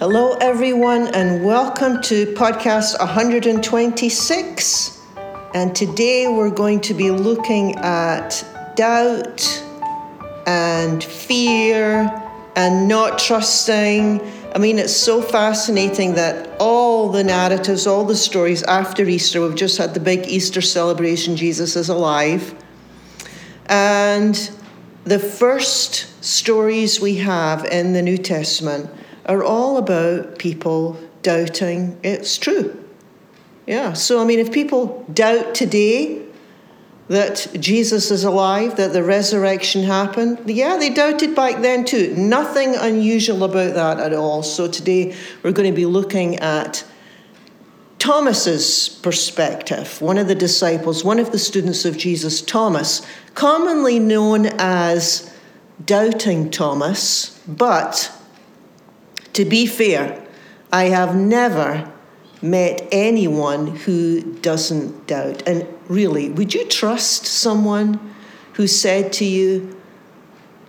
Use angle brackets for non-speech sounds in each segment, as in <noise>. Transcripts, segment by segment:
Hello, everyone, and welcome to podcast 126. And today we're going to be looking at doubt and fear and not trusting. I mean, it's so fascinating that all the narratives, all the stories after Easter, we've just had the big Easter celebration, Jesus is alive. And the first stories we have in the New Testament are all about people doubting it's true. Yeah, so I mean, if people doubt today that Jesus is alive, that the resurrection happened, yeah, they doubted back then too. Nothing unusual about that at all. So today we're going to be looking at Thomas's perspective, one of the disciples, one of the students of Jesus, Thomas, commonly known as Doubting Thomas, but to be fair, I have never met anyone who doesn't doubt. And really, would you trust someone who said to you,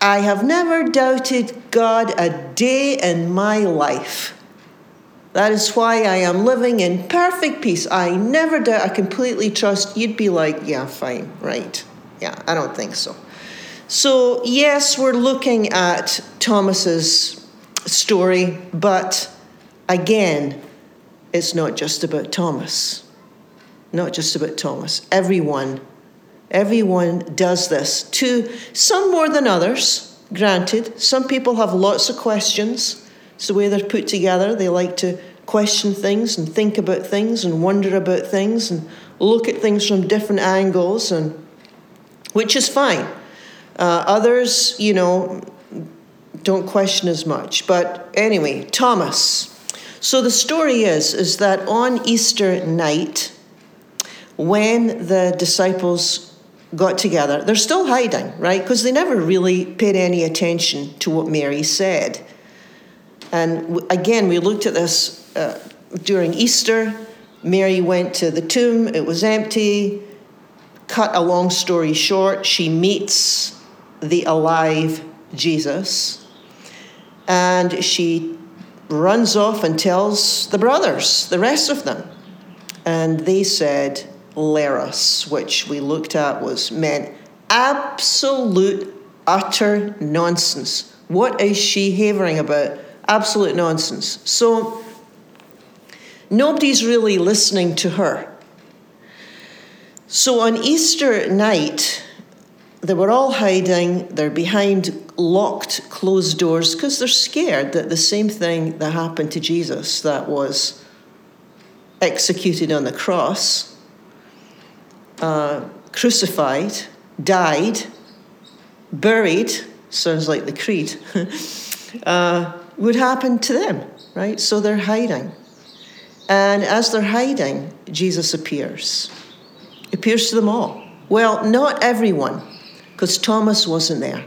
I have never doubted God a day in my life? That is why I am living in perfect peace. I never doubt, I completely trust. You'd be like, yeah, fine, right. Yeah, I don't think so. So, yes, we're looking at Thomas's story, but again, it's not just about Thomas. Not just about Thomas. Everyone, everyone does this. To some more than others, granted. Some people have lots of questions. It's the way they're put together. They like to question things and think about things and wonder about things and look at things from different angles, and which is fine. Uh, others, you know, don't question as much. But anyway, Thomas. So the story is is that on Easter night, when the disciples got together, they're still hiding, right? Because they never really paid any attention to what Mary said. And again, we looked at this uh, during Easter. Mary went to the tomb, it was empty. Cut a long story short, she meets the alive Jesus. And she runs off and tells the brothers, the rest of them. And they said, Leros, which we looked at was meant absolute, utter nonsense. What is she havering about? Absolute nonsense. So nobody's really listening to her. So on Easter night, they were all hiding, they're behind locked, closed doors because they're scared that the same thing that happened to Jesus, that was executed on the cross, uh, crucified, died, buried, sounds like the creed, <laughs> uh, would happen to them, right? So they're hiding. And as they're hiding, Jesus appears. Appears to them all. Well, not everyone, because Thomas wasn't there.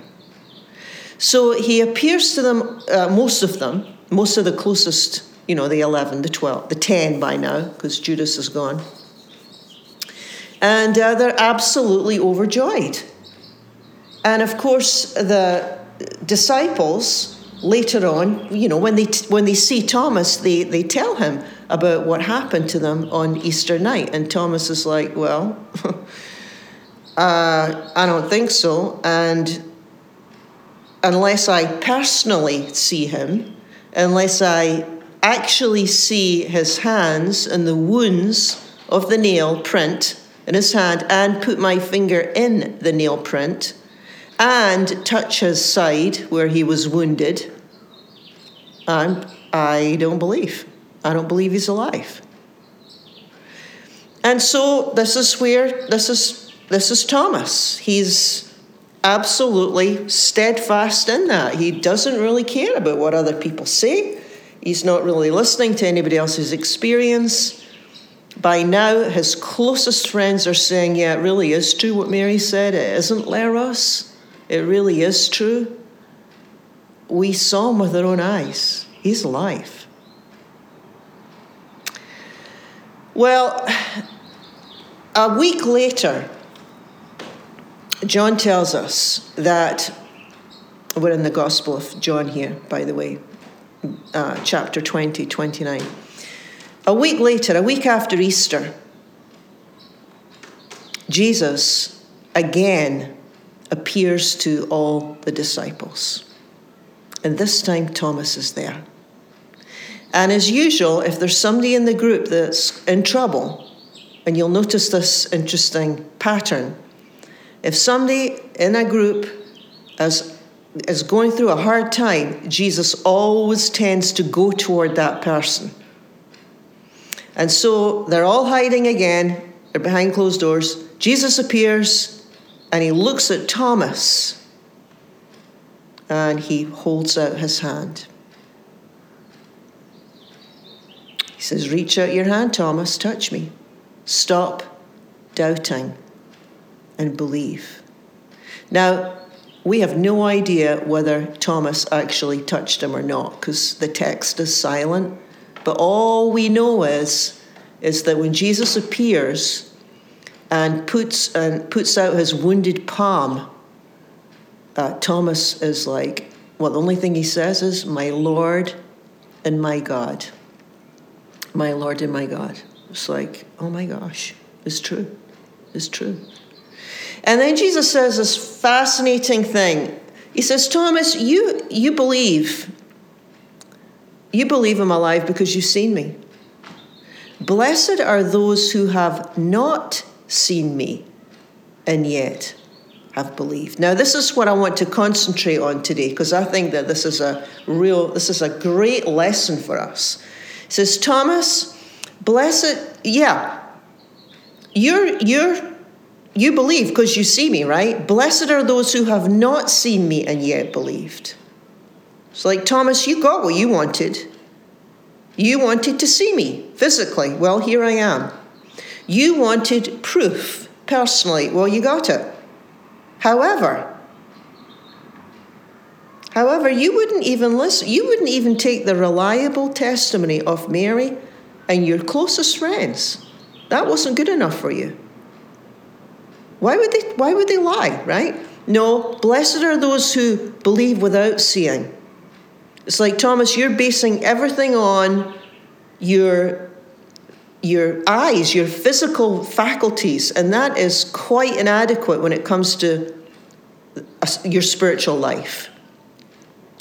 So he appears to them, uh, most of them, most of the closest, you know, the 11, the 12, the 10 by now, because Judas is gone. And uh, they're absolutely overjoyed. And of course, the disciples later on, you know, when they, when they see Thomas, they, they tell him about what happened to them on Easter night. And Thomas is like, well, <laughs> uh, I don't think so. And unless I personally see him, unless I actually see his hands and the wounds of the nail print in his hand and put my finger in the nail print and touch his side where he was wounded, I'm, I don't believe. I don't believe he's alive. And so this is where this is this is Thomas. He's absolutely steadfast in that. He doesn't really care about what other people say. He's not really listening to anybody else's experience. By now, his closest friends are saying, Yeah, it really is true what Mary said. It isn't Leros. It really is true. We saw him with our own eyes. He's alive. Well, a week later, John tells us that we're in the Gospel of John here, by the way. uh, chapter 20, 29. A week later, a week after Easter, Jesus again appears to all the disciples. And this time, Thomas is there. And as usual, if there's somebody in the group that's in trouble, and you'll notice this interesting pattern, if somebody in a group is, is going through a hard time, Jesus always tends to go toward that person. And so they're all hiding again, they're behind closed doors. Jesus appears and he looks at Thomas and he holds out his hand. He says, Reach out your hand, Thomas, touch me. Stop doubting and believe. Now, we have no idea whether Thomas actually touched him or not because the text is silent. But all we know is, is that when Jesus appears and puts, and puts out his wounded palm, uh, Thomas is like, well, the only thing he says is, My Lord and my God. My Lord and my God. It's like, oh my gosh, it's true. It's true. And then Jesus says this fascinating thing. He says, Thomas, you, you believe. You believe I'm alive because you've seen me. Blessed are those who have not seen me and yet have believed. Now, this is what I want to concentrate on today because I think that this is a real, this is a great lesson for us. Says, Thomas, blessed, yeah, you're, you're, you believe because you see me, right? Blessed are those who have not seen me and yet believed. It's like, Thomas, you got what you wanted. You wanted to see me physically. Well, here I am. You wanted proof personally. Well, you got it. However, however, you wouldn't even listen. You wouldn't even take the reliable testimony of Mary and your closest friends. That wasn't good enough for you. Why would they why would they lie, right? No, blessed are those who believe without seeing. It's like Thomas, you're basing everything on your your eyes, your physical faculties, and that is quite inadequate when it comes to your spiritual life.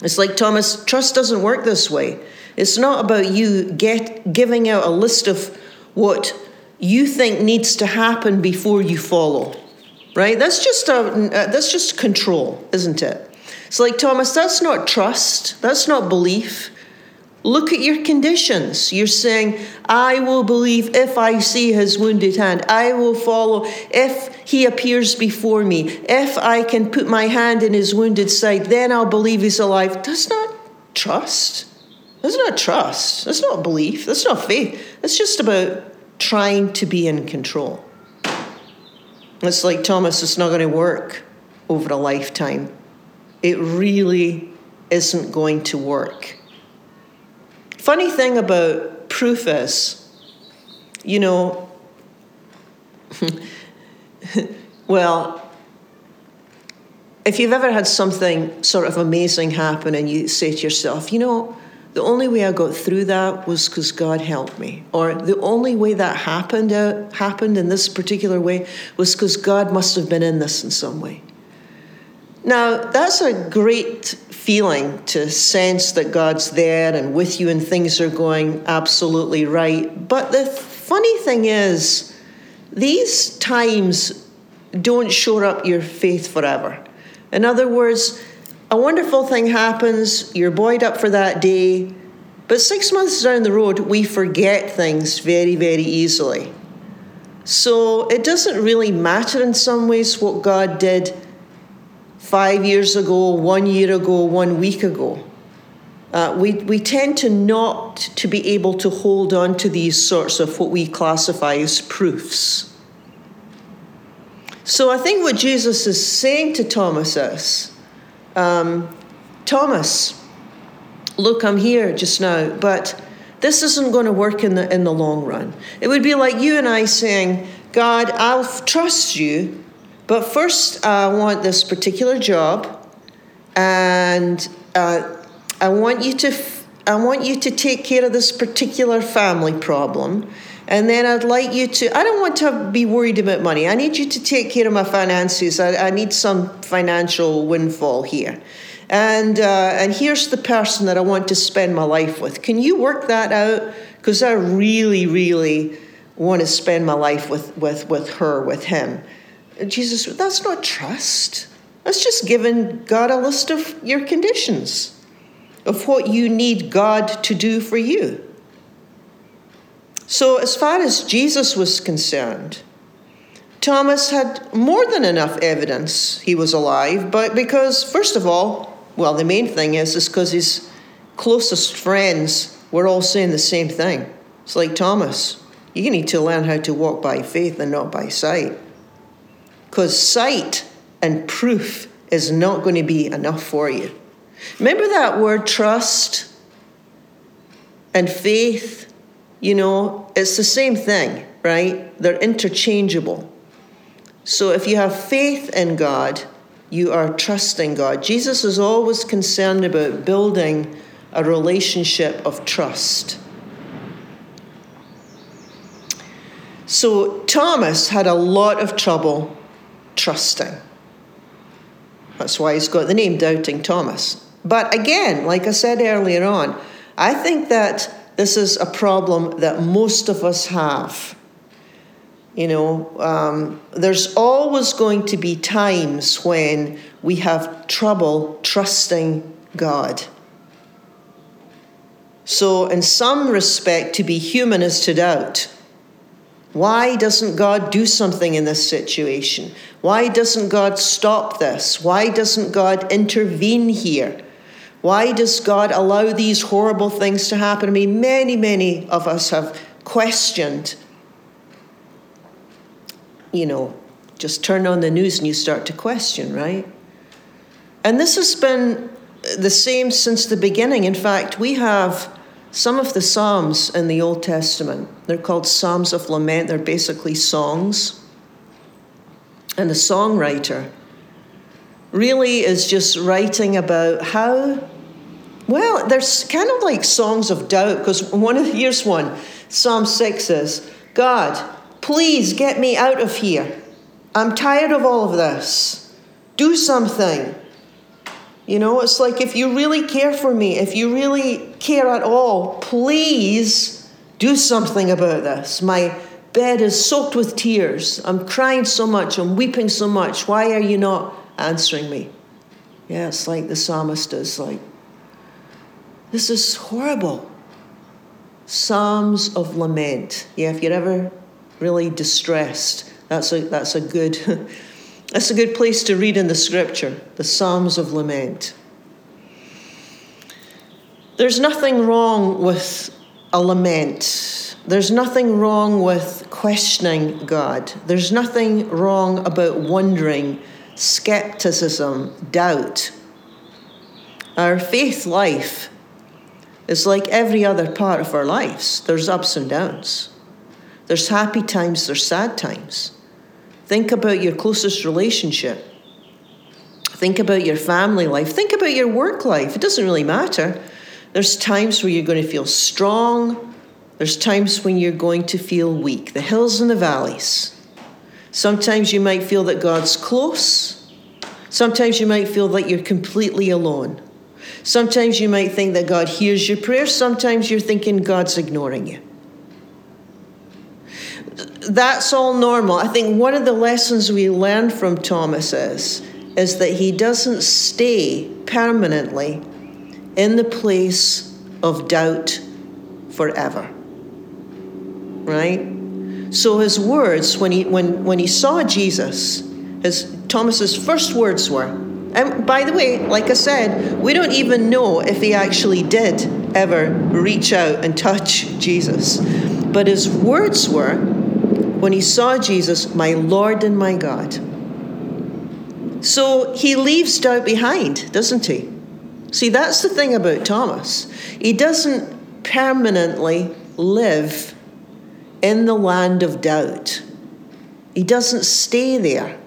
It's like Thomas, trust doesn't work this way. It's not about you get giving out a list of what you think needs to happen before you follow. Right? That's just a uh, that's just control, isn't it? It's like Thomas, that's not trust. That's not belief. Look at your conditions. You're saying, I will believe if I see his wounded hand. I will follow if he appears before me. If I can put my hand in his wounded side, then I'll believe he's alive. That's not trust. That's not trust. That's not belief. That's not faith. It's just about trying to be in control. It's like Thomas, it's not going to work over a lifetime. It really isn't going to work. Funny thing about proof is, you know, <laughs> well, if you've ever had something sort of amazing happen and you say to yourself, you know, the only way I got through that was because God helped me, or the only way that happened uh, happened in this particular way was because God must have been in this in some way. Now, that's a great feeling to sense that God's there and with you and things are going absolutely right. But the funny thing is, these times don't shore up your faith forever. In other words, a wonderful thing happens, you're buoyed up for that day, but six months down the road, we forget things very, very easily. So it doesn't really matter in some ways what God did five years ago, one year ago, one week ago. Uh, we, we tend to not to be able to hold on to these sorts of what we classify as proofs. So I think what Jesus is saying to Thomas is, um, Thomas, look, I'm here just now, but this isn't going to work in the in the long run. It would be like you and I saying, God, I'll trust you but first, I want this particular job, and uh, I want you to. F- I want you to take care of this particular family problem. And then I'd like you to, I don't want to be worried about money. I need you to take care of my finances. I, I need some financial windfall here. And, uh, and here's the person that I want to spend my life with. Can you work that out? Because I really, really want to spend my life with, with, with her, with him. And Jesus, that's not trust. That's just giving God a list of your conditions, of what you need God to do for you. So, as far as Jesus was concerned, Thomas had more than enough evidence he was alive, but because, first of all, well, the main thing is, is because his closest friends were all saying the same thing. It's like Thomas, you need to learn how to walk by faith and not by sight. Because sight and proof is not going to be enough for you. Remember that word trust and faith? You know, it's the same thing, right? They're interchangeable. So if you have faith in God, you are trusting God. Jesus is always concerned about building a relationship of trust. So Thomas had a lot of trouble trusting. That's why he's got the name Doubting Thomas. But again, like I said earlier on, I think that this is a problem that most of us have. You know, um, there's always going to be times when we have trouble trusting God. So, in some respect, to be human is to doubt. Why doesn't God do something in this situation? Why doesn't God stop this? Why doesn't God intervene here? Why does God allow these horrible things to happen to me? Many, many of us have questioned. You know, just turn on the news and you start to question, right? And this has been the same since the beginning. In fact, we have some of the Psalms in the Old Testament. They're called Psalms of Lament, they're basically songs. And the songwriter really is just writing about how well, there's kind of like songs of doubt because one of here's one. Psalm 6 says, God, please get me out of here. I'm tired of all of this. Do something. You know, it's like if you really care for me, if you really care at all, please do something about this. My bed is soaked with tears. I'm crying so much. I'm weeping so much. Why are you not answering me? It's like the psalmist is like, this is horrible. Psalms of lament. Yeah, if you're ever really distressed, that's a, that's a good <laughs> that's a good place to read in the scripture, the Psalms of lament. There's nothing wrong with a lament. There's nothing wrong with questioning God. There's nothing wrong about wondering, skepticism, doubt. Our faith life is like every other part of our lives. There's ups and downs. There's happy times, there's sad times. Think about your closest relationship. Think about your family life. Think about your work life. It doesn't really matter. There's times where you're going to feel strong. There's times when you're going to feel weak. The hills and the valleys. Sometimes you might feel that God's close. Sometimes you might feel that you're completely alone. Sometimes you might think that God hears your prayers, sometimes you're thinking God's ignoring you. That's all normal. I think one of the lessons we learn from Thomas is, is that he doesn't stay permanently in the place of doubt forever. Right? So his words when he when when he saw Jesus, his Thomas's first words were, and by the way, like I said, we don't even know if he actually did ever reach out and touch Jesus. But his words were, when he saw Jesus, my Lord and my God. So he leaves doubt behind, doesn't he? See, that's the thing about Thomas. He doesn't permanently live in the land of doubt, he doesn't stay there.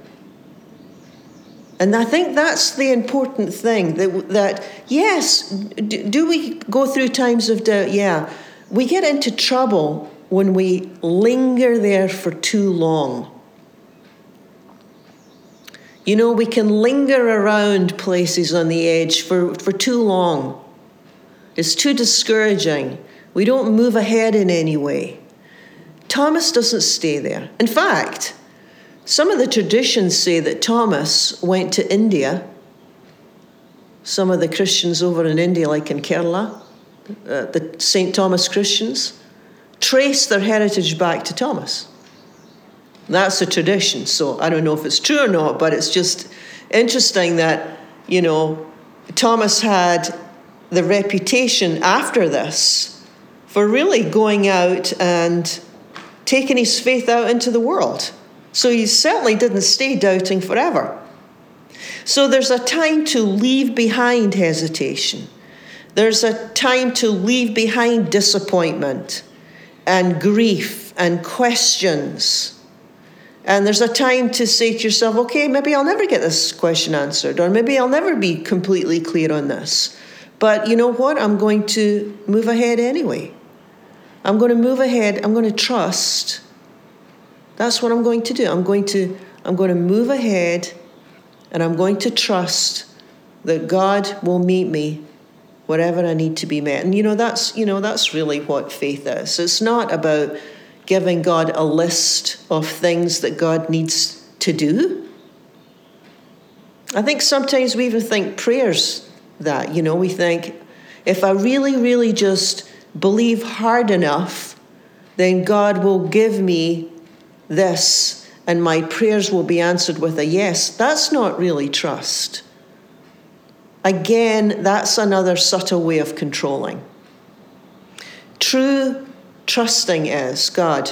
And I think that's the important thing that, that yes, do we go through times of doubt? Yeah. We get into trouble when we linger there for too long. You know, we can linger around places on the edge for, for too long. It's too discouraging. We don't move ahead in any way. Thomas doesn't stay there. In fact, some of the traditions say that Thomas went to India. Some of the Christians over in India, like in Kerala, uh, the St. Thomas Christians, trace their heritage back to Thomas. That's a tradition, so I don't know if it's true or not, but it's just interesting that, you know, Thomas had the reputation after this for really going out and taking his faith out into the world. So he certainly didn't stay doubting forever. So there's a time to leave behind hesitation. There's a time to leave behind disappointment and grief and questions. And there's a time to say to yourself, okay, maybe I'll never get this question answered, or maybe I'll never be completely clear on this. But you know what? I'm going to move ahead anyway. I'm going to move ahead. I'm going to trust. That's what I'm going to do. I'm going to I'm going to move ahead and I'm going to trust that God will meet me wherever I need to be met. And you know that's you know that's really what faith is. It's not about giving God a list of things that God needs to do. I think sometimes we even think prayers that. You know, we think if I really, really just believe hard enough, then God will give me this and my prayers will be answered with a yes. That's not really trust. Again, that's another subtle way of controlling. True trusting is God,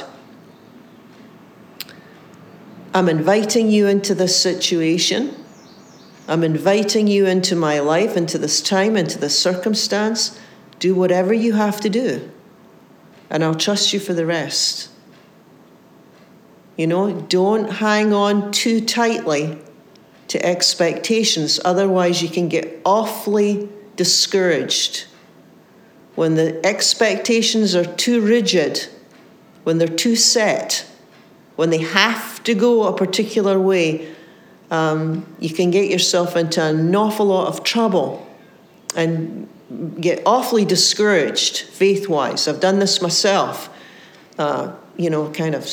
I'm inviting you into this situation. I'm inviting you into my life, into this time, into this circumstance. Do whatever you have to do, and I'll trust you for the rest. You know, don't hang on too tightly to expectations, otherwise, you can get awfully discouraged. When the expectations are too rigid, when they're too set, when they have to go a particular way, um, you can get yourself into an awful lot of trouble and get awfully discouraged faith wise. I've done this myself. Uh, you know, kind of,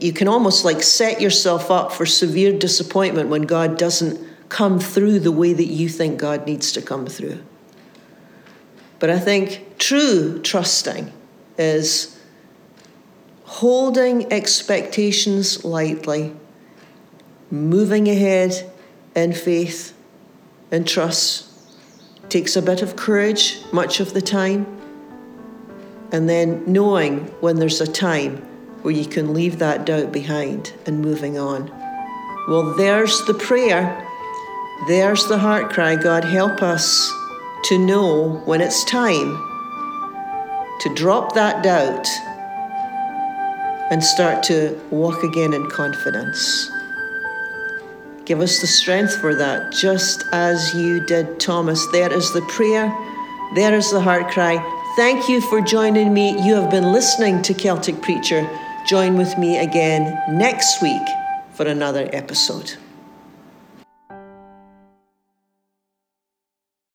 you can almost like set yourself up for severe disappointment when God doesn't come through the way that you think God needs to come through. But I think true trusting is holding expectations lightly moving ahead in faith and trust takes a bit of courage much of the time. And then knowing when there's a time where you can leave that doubt behind and moving on. Well, there's the prayer. There's the heart cry. God, help us to know when it's time to drop that doubt and start to walk again in confidence. Give us the strength for that, just as you did, Thomas. There is the prayer, there is the heart cry. Thank you for joining me. You have been listening to Celtic Preacher. Join with me again next week for another episode.